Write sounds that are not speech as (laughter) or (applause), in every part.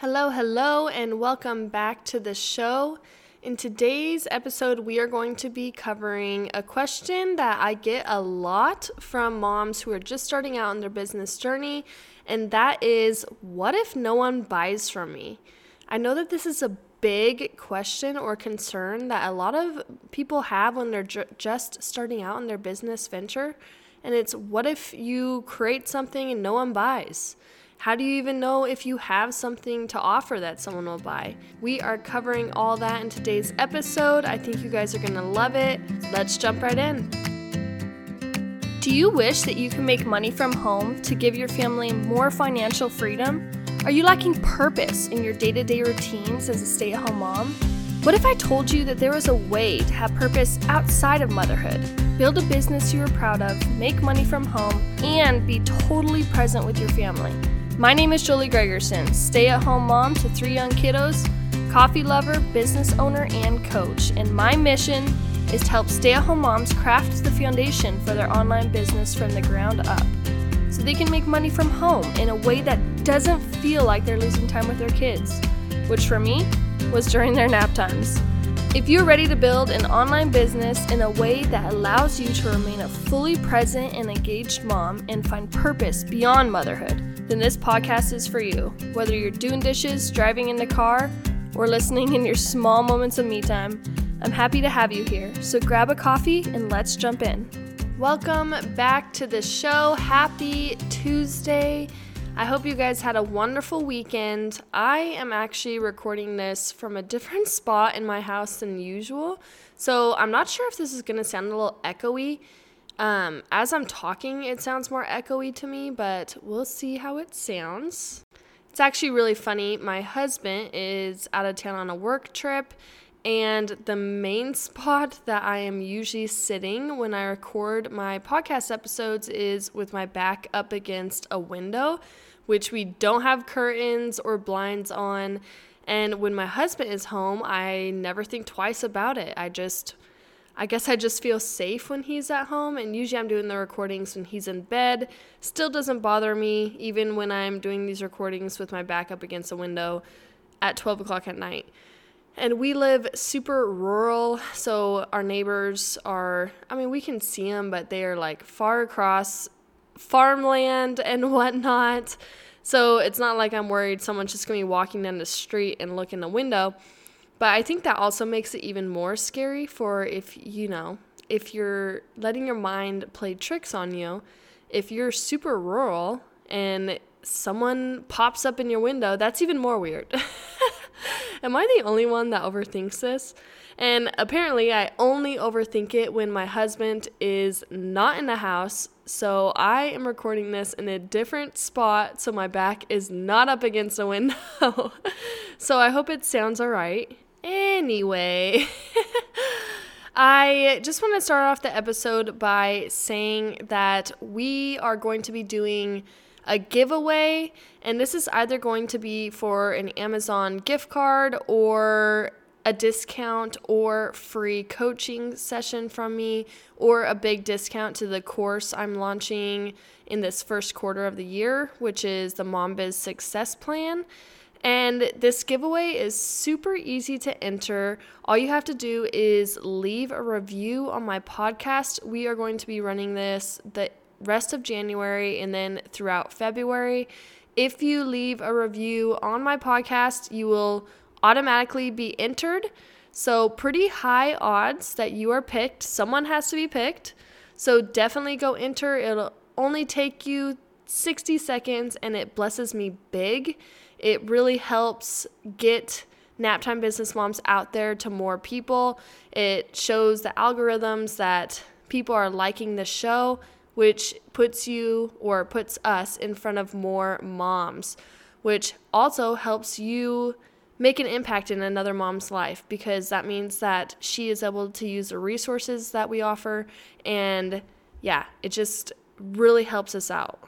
Hello, hello, and welcome back to the show. In today's episode, we are going to be covering a question that I get a lot from moms who are just starting out in their business journey, and that is what if no one buys from me? I know that this is a big question or concern that a lot of people have when they're ju- just starting out in their business venture, and it's what if you create something and no one buys? How do you even know if you have something to offer that someone will buy? We are covering all that in today's episode. I think you guys are going to love it. Let's jump right in. Do you wish that you can make money from home to give your family more financial freedom? Are you lacking purpose in your day to day routines as a stay at home mom? What if I told you that there was a way to have purpose outside of motherhood? Build a business you are proud of, make money from home, and be totally present with your family. My name is Jolie Gregerson, stay at home mom to three young kiddos, coffee lover, business owner, and coach. And my mission is to help stay at home moms craft the foundation for their online business from the ground up so they can make money from home in a way that doesn't feel like they're losing time with their kids, which for me was during their nap times. If you're ready to build an online business in a way that allows you to remain a fully present and engaged mom and find purpose beyond motherhood, then this podcast is for you. Whether you're doing dishes, driving in the car, or listening in your small moments of me time, I'm happy to have you here. So grab a coffee and let's jump in. Welcome back to the show. Happy Tuesday. I hope you guys had a wonderful weekend. I am actually recording this from a different spot in my house than usual. So I'm not sure if this is going to sound a little echoey. Um, as I'm talking, it sounds more echoey to me, but we'll see how it sounds. It's actually really funny. My husband is out of town on a work trip, and the main (laughs) spot that I am usually sitting when I record my podcast episodes is with my back up against a window, which we don't have curtains or blinds on. And when my husband is home, I never think twice about it. I just I guess I just feel safe when he's at home, and usually I'm doing the recordings when he's in bed. Still doesn't bother me, even when I'm doing these recordings with my back up against a window at 12 o'clock at night. And we live super rural, so our neighbors are, I mean, we can see them, but they are like far across farmland and (laughs) whatnot. So it's not like I'm worried someone's just gonna be walking down the street and look in the window. But I think that also makes it even more scary for if, you know, if you're letting your mind play tricks on you, if you're super rural and someone pops up in your window, that's even more weird. (laughs) Am I the only one that overthinks this? And apparently, I only overthink it when my husband is not in the house. So I am recording this in a different spot so my back is not up against the window. (laughs) so I hope it sounds all right. Anyway, (laughs) I just want to start off the episode by saying that we are going to be doing a giveaway, and this is either going to be for an Amazon gift card or a discount or free coaching session from me or a big discount to the course I'm launching in this first quarter of the year, which is the Mom Biz Success Plan. And this giveaway is super easy to enter. All you have to do is leave a review on my podcast. We are going to be running this the rest of January and then throughout February. If you leave a review on my podcast, you will automatically be entered. So, pretty high odds that you are picked. Someone has to be picked. So, definitely go enter. It'll only take you 60 seconds and it blesses me big. It really helps get Naptime Business Moms out there to more people. It shows the algorithms that people are liking the show, which puts you or puts us in front of more moms, which also helps you make an impact in another mom's life because that means that she is able to use the resources that we offer and yeah, it just really helps us out.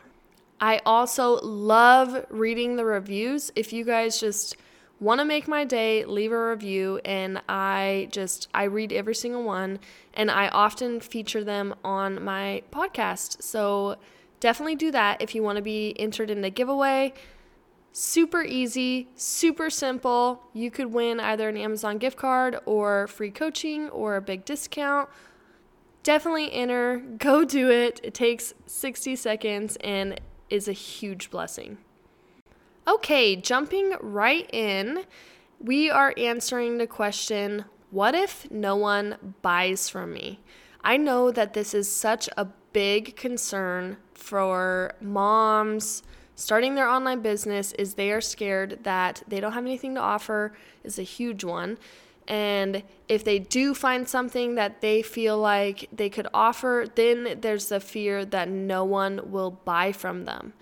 I also love reading the reviews. If you guys just want to make my day, leave a review and I just I read every single one and I often feature them on my podcast. So definitely do that if you want to be entered in the giveaway. Super easy, super simple. You could win either an Amazon gift card or free coaching or a big discount. Definitely enter, (laughs) go do it. It takes 60 seconds and is a huge blessing. Okay, jumping right in, we are answering the question what if no one buys from me? I know that this is such a big concern for moms starting their online business is they are scared that they don't have anything to offer is a huge one. And if they do find something that they feel like they could offer, then there's the fear that no one will buy from them.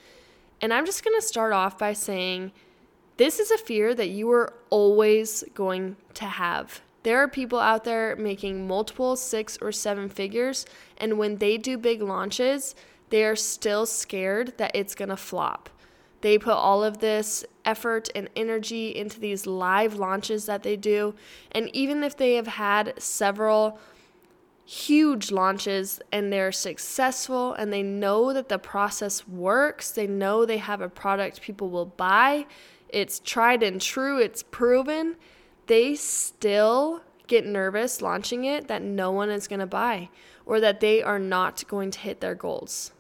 And I'm just going to start off by saying this is a fear that you are always going to have. There are people out there making multiple six or seven figures, and when they do big launches, they are still scared that it's to flop. They put all of this effort and energy into these live launches that they do, and even if they have had several huge launches and they're successful and they know that the process works, they know they have a product people will buy, it's tried and true, it's proven they still get nervous launching it that no one is going to buy or that they are not going to hit their goals.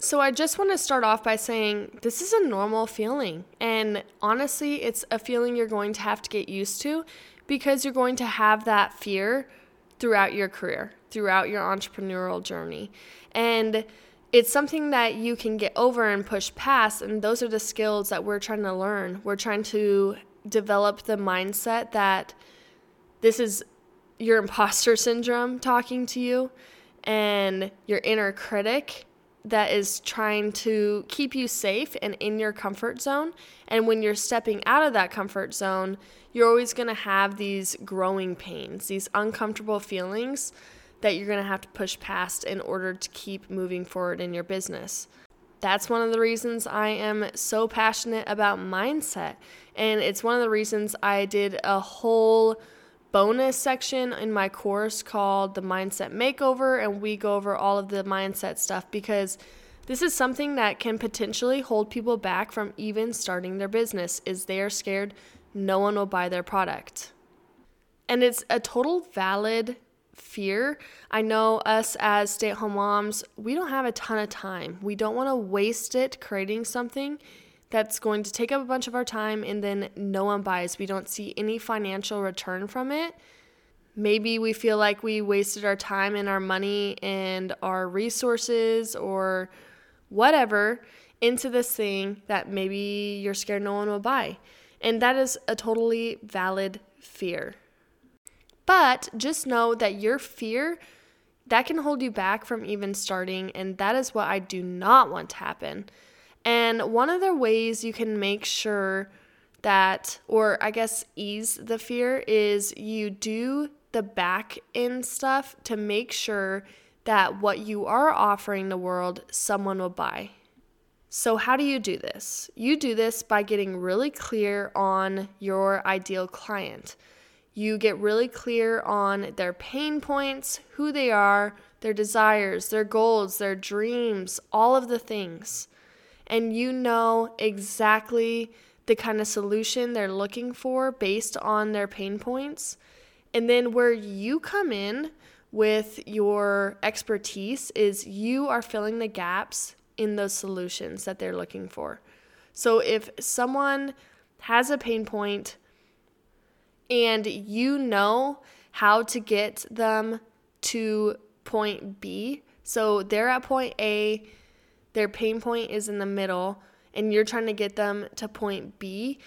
So, I just want to start off by saying this is a normal feeling. And honestly, it's a feeling you're going to have to get used to because you're going to have that fear throughout your career, throughout your entrepreneurial journey. And it's something that you can get over and push past. And those are the skills that we're trying to learn. We're trying to develop the mindset that this is your imposter syndrome talking to you and your inner critic that is trying to keep you safe and in your comfort zone. And when you're stepping out of that comfort zone, you're always going to have these growing pains, these uncomfortable feelings that you're going to have to push past in order to keep moving forward in your business. That's one of the reasons I am so passionate about mindset. And it's one of the reasons I did a whole bonus section in my course called the Mindset Makeover. And we go over all of the mindset stuff because this is something that can potentially hold people back from even starting their business is they are scared no one will buy their product. And it's a total valid fear. I know us as stay at home moms, we don't have a ton of time. We don't want to waste it creating something that's going to take up a bunch of our time and then no one buys. We don't see any financial return from it. Maybe we feel like we wasted our time and our money and our resources or whatever into this thing that maybe you're scared no one will buy. And that is a totally valid fear. But just know that your fear that can hold you back from even starting and that is what I do not want to happen. And one of the ways you can make sure that or I guess ease the fear is you do the back end stuff to make sure that what you are offering the world someone will buy. So, how do you do this? You do this by getting really clear on your ideal client. You get really clear on their pain points, who they are, their desires, their goals, their dreams, all of the things. And you know exactly the kind of solution they're looking for based on their pain points. And then where you come in with your expertise is you are filling the gaps in those solutions that they're looking for. So if someone has a pain point, and you know how to get them to point B. So they're at point A, their pain point is in the middle, and you're trying to get them to point B.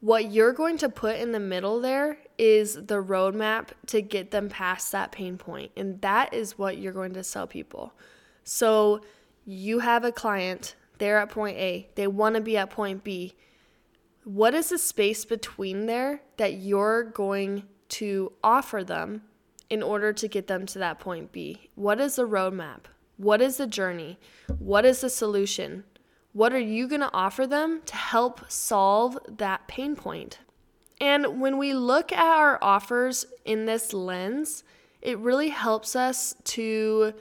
What you're going to put in the middle there is the roadmap to get them past that pain point, and that is what you're going to sell people. So you have a client, they're at point A, they want to be at point B what is the space between there that you're going to offer them in order to get them to that point B? What is the roadmap? What is the journey? What is the solution? What are you going to offer them to help solve that pain point? And when we look at our offers in this lens, it really helps us to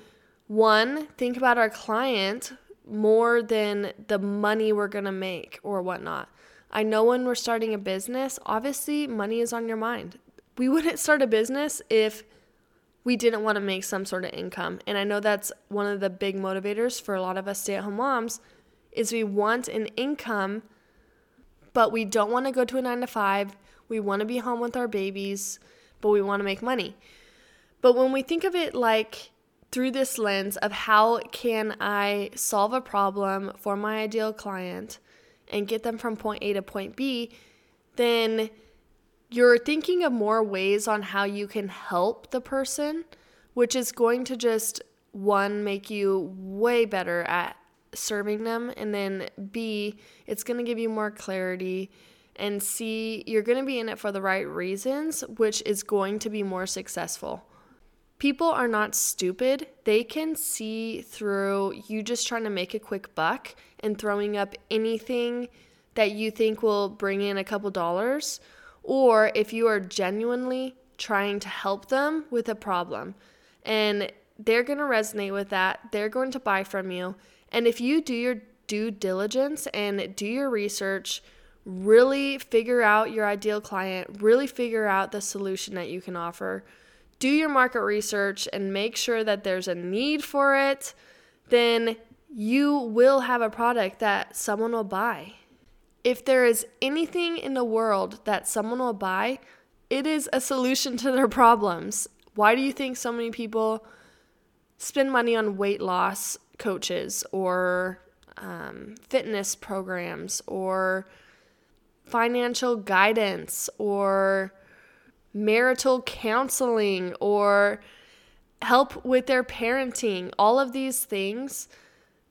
one, think about our client more than the money we're going to make or whatnot. I know when we're starting a business, obviously money is on your mind. We (laughs) wouldn't start a business if we didn't want to make some sort of income. And I know that's one of the big motivators for a lot of us stay-at-home moms is we want an income but we don't want to go to a 9 to 5. We want to be home with our babies, but we want to make money. But when we think of it like through this lens of how can I solve a problem for my ideal client and get them from point A to point B, then you're thinking of more ways on how you can help the person, which is going to just one make you way better at serving them and then B it's going to give you more clarity and C you're going to be in it for the right reasons, which is going to be more successful. People are not stupid. They can see through you just trying to make a quick buck and throwing up anything that you think will bring in a couple dollars, or if you are genuinely trying to help them with a problem. And they're going to resonate with that. They're going to buy from you. And if you do your due diligence and do your research, really figure out your ideal client, really figure out the solution that you can offer do your market research and make sure that there's a need for it, then you will have a product that someone will buy. If there is anything in the world that someone will buy, it is a solution to their problems. Why do you think so many people spend money on weight loss coaches or um, fitness programs or financial guidance or marital counseling or help with their parenting, all of these things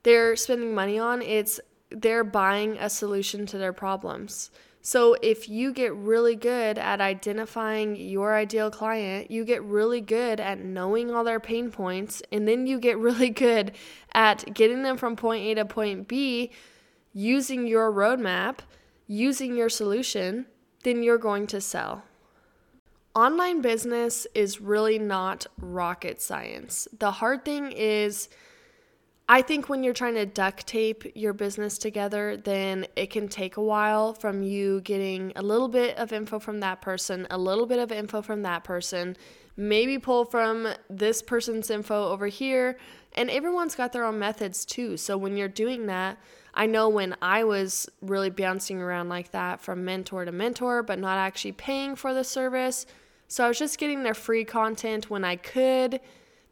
they're spending money on, it's they're buying a solution to their problems. So if you get really good at identifying your ideal client, you get really good at knowing all their pain points, and then you get (laughs) really good at getting them from point A to point B using your roadmap, using your solution, then you're going to sell. Online business is really not rocket science. The hard thing is, I think when you're trying to duct tape your business together, then it can take a while from you getting a little bit of info from that person, a little bit of info from that person, maybe pull from this person's info over here. And everyone's got their own methods too. So when you're doing that, I know when I was really bouncing around like that from mentor to mentor, but not actually paying for the service so I was just getting their free content when I could.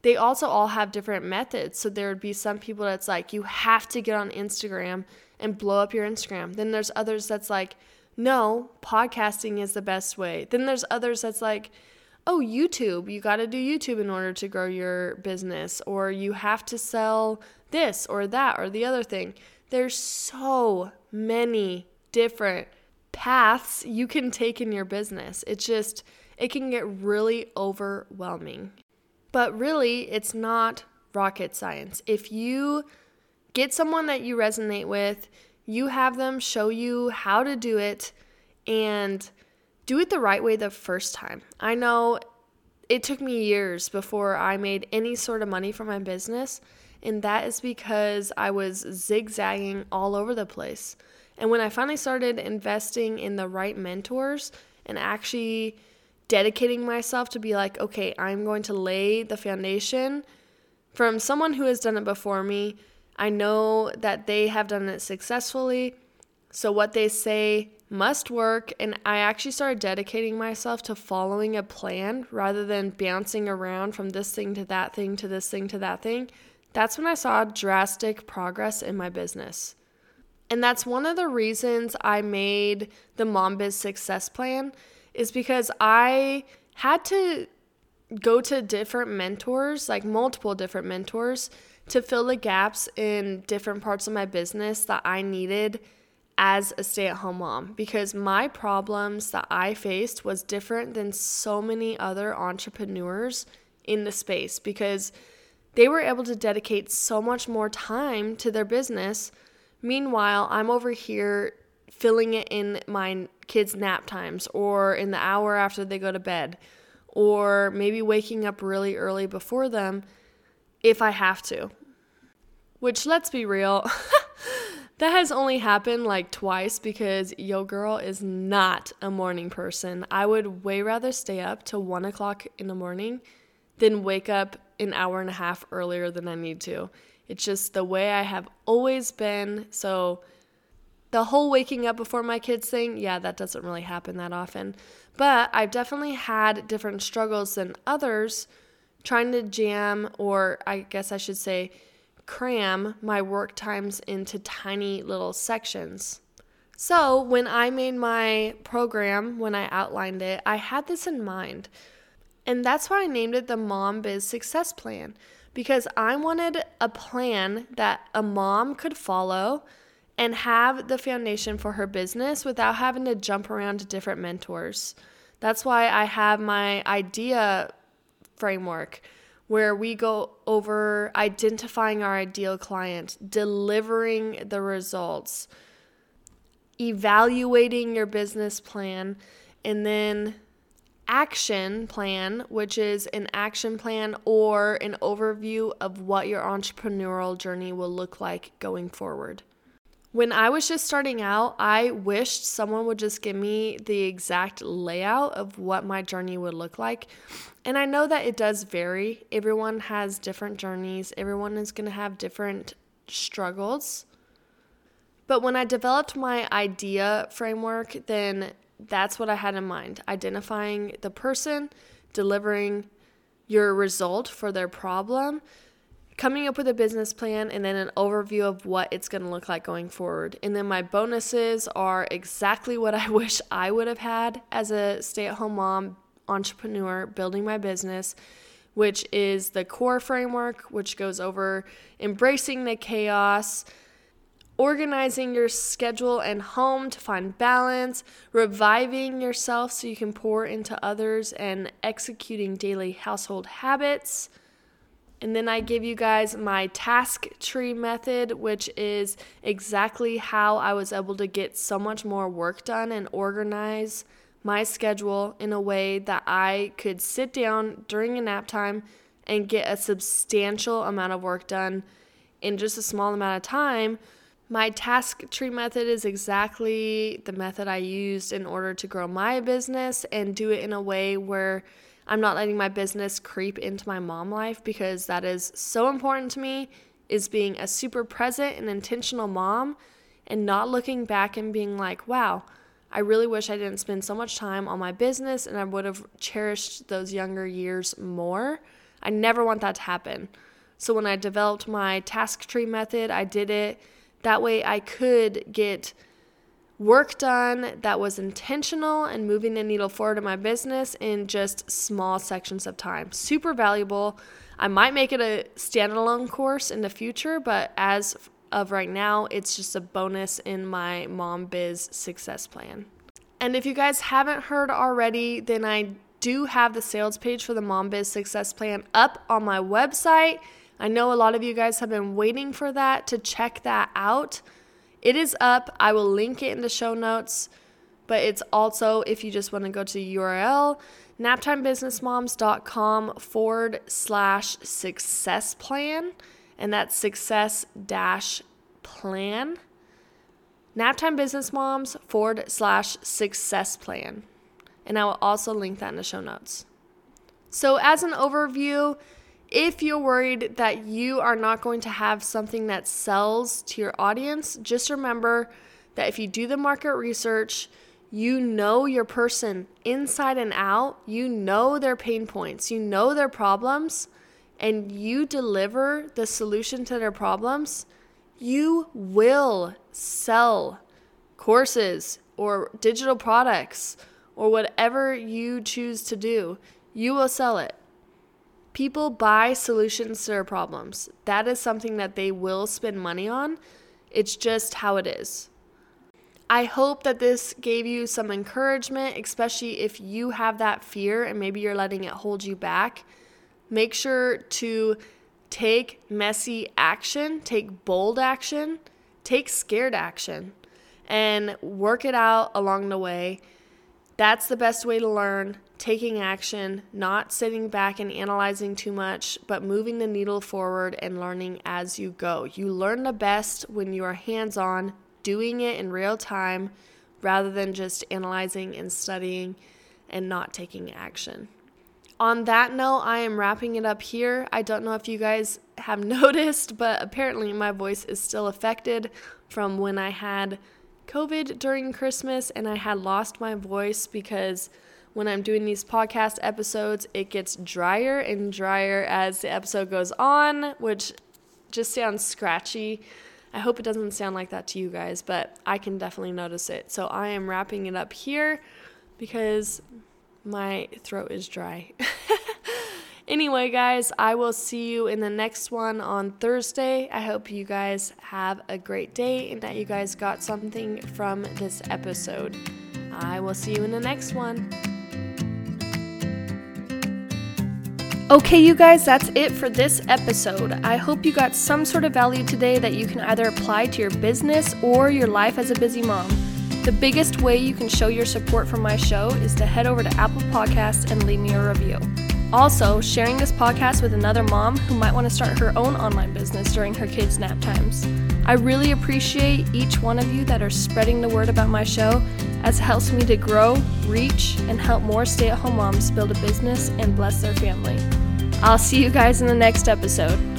They also all have different methods. So there would be some people that's like, you have to get on Instagram and blow up your Instagram. Then there's others that's like, no, podcasting is the best way. Then there's others that's like, oh, YouTube, you got to do YouTube in order to grow your business, or you have to sell this or that or the other thing. There's so many different paths you can take in your business. It's just, it can get really overwhelming. But really, it's not rocket science. If you get someone that you resonate with, you have them show you how to do it and do it the right way the first time. I know it took me years before I made any sort of money from my business, and that is because I was zigzagging all over the place. And when I finally started investing in the right mentors and actually dedicating myself to be like, okay, I'm going to lay the foundation from someone who has done it before me. I know that they have done it successfully. So what they say must work. And I actually started dedicating myself to following a plan rather than bouncing around from this thing to that thing to this thing to that thing. That's when I saw drastic progress in my business. And that's one of the reasons I made the Mom Biz Success Plan is because I had to go to different mentors, like multiple different mentors, to fill the gaps in different parts of my business that I needed as a stay at home mom because my problems that I faced was different than so many other entrepreneurs in the space because they were able to dedicate so much more time to their business. Meanwhile, I'm over here filling it in my kids' nap times or in the hour after they go to bed or maybe waking up really early before them if I have to. Which, let's be real, (laughs) that has only happened like twice because yo girl is not a morning person. I would way rather stay up till one o'clock in the morning than wake up an hour and a half earlier than I need to. It's just the way I have always been. So the whole waking up before my kids thing, yeah, that doesn't really happen that often. But I've definitely had different struggles than others trying to jam, or I guess I should say, cram my work times into tiny little sections. So, when I made my program, when I outlined it, I had this in mind. And that's why I named it the Mom Biz Success Plan because I wanted a plan that a mom could follow and have the foundation for her business without having to jump around to different mentors. That's why I have my idea framework where we go over identifying our ideal client, delivering the results, evaluating your business plan, and then action plan, which is an action plan or an overview of what your entrepreneurial journey will look like going forward. When I was just starting out, I wished someone would just give me the exact layout of what my journey would look like. And I know that it does vary. Everyone has different journeys, everyone is going to have different struggles. But when I developed my idea framework, then that's what I had in mind identifying the person, delivering your result for their problem, coming up with a business plan and then an overview of what it's going to look like going forward. And then my bonuses are exactly what (laughs) I wish I would have had as a stay at home mom, entrepreneur, building my business, which is the core framework, which goes over embracing the chaos. Organizing your schedule and home to find balance, reviving yourself so you can pour into others, and executing daily household habits and then I give you guys my task tree method, which is exactly how I was able to get so much more work done and organize my schedule in a way that I could sit down during a nap time and get a substantial amount of work done in just a small amount of time. My task tree method is exactly the method I used in order to grow my business and do it in a way where I'm not letting my business creep into my mom life because that is so important to me is being a super present and intentional mom and not looking back and being like, wow, I really wish I didn't spend so much time on my business and I would have cherished those younger years more. I never want that to happen. So when I developed my task tree method, I did it that way I could get work done that was intentional and moving the needle forward in my business in just small sections of time. Super valuable. I might make it a standalone course in the future, but as of right now, it's just a bonus in my mom biz success plan. And if you guys haven't heard already, then I do have the sales page for the mom biz success plan up on my website. I know a lot of you guys have been waiting for that to check that out. It is up. I will link it in the show notes, but it's also, if you just want to go to the URL, naptimebusinessmoms.com forward slash success plan, and that's success dash plan. Naptime Business Moms forward slash success plan. And I will also link that in the show notes. So, as an overview, if you're worried that you are not going to have something that sells to your audience, just remember that if you do the market research, you know your person inside and out, you know their pain points, you know their problems, and you deliver the solution to their problems, you will sell courses or digital products or whatever you choose to do. You will sell it. People buy solutions to their problems. That is something that they will spend money on. It's just how it is. I hope that this gave you some encouragement, especially if you have that fear and maybe you're letting it hold you back. Make sure to take messy action, take bold action, take scared action, and work it out along the way That's the best way to learn taking action, not sitting back and analyzing too much, but moving the needle forward and learning as you go. You learn the best when you are hands on, doing it in real time, rather than just analyzing and studying and not taking action. On that note, I am wrapping it up here. I don't know if you guys have (laughs) noticed, but apparently my voice is still affected from when I had COVID during Christmas and I had lost my voice because when I'm doing these podcast episodes, it gets drier and drier as the episode goes on, which just sounds scratchy. I hope it doesn't sound like that to you guys, but I can definitely notice it. So I am wrapping it up here because my throat is dry. (laughs) anyway, guys, I will see you in the next one on Thursday. I hope you guys have a great day and that you guys got something from this episode. I will see you in the next one. Okay, you guys, that's it for this episode. I hope you got some sort of value today that you can either apply to your business or your life as a busy mom. The biggest way you can show your support for my show is to head over to Apple Podcasts and leave me a review. Also, sharing this podcast with another mom who might want to start her own online business during her kids' nap times. I really appreciate each one of you that are spreading the word about my show as it helps me to grow, reach, and help more stay at home moms build a business and bless their family. I'll see you guys in the next episode.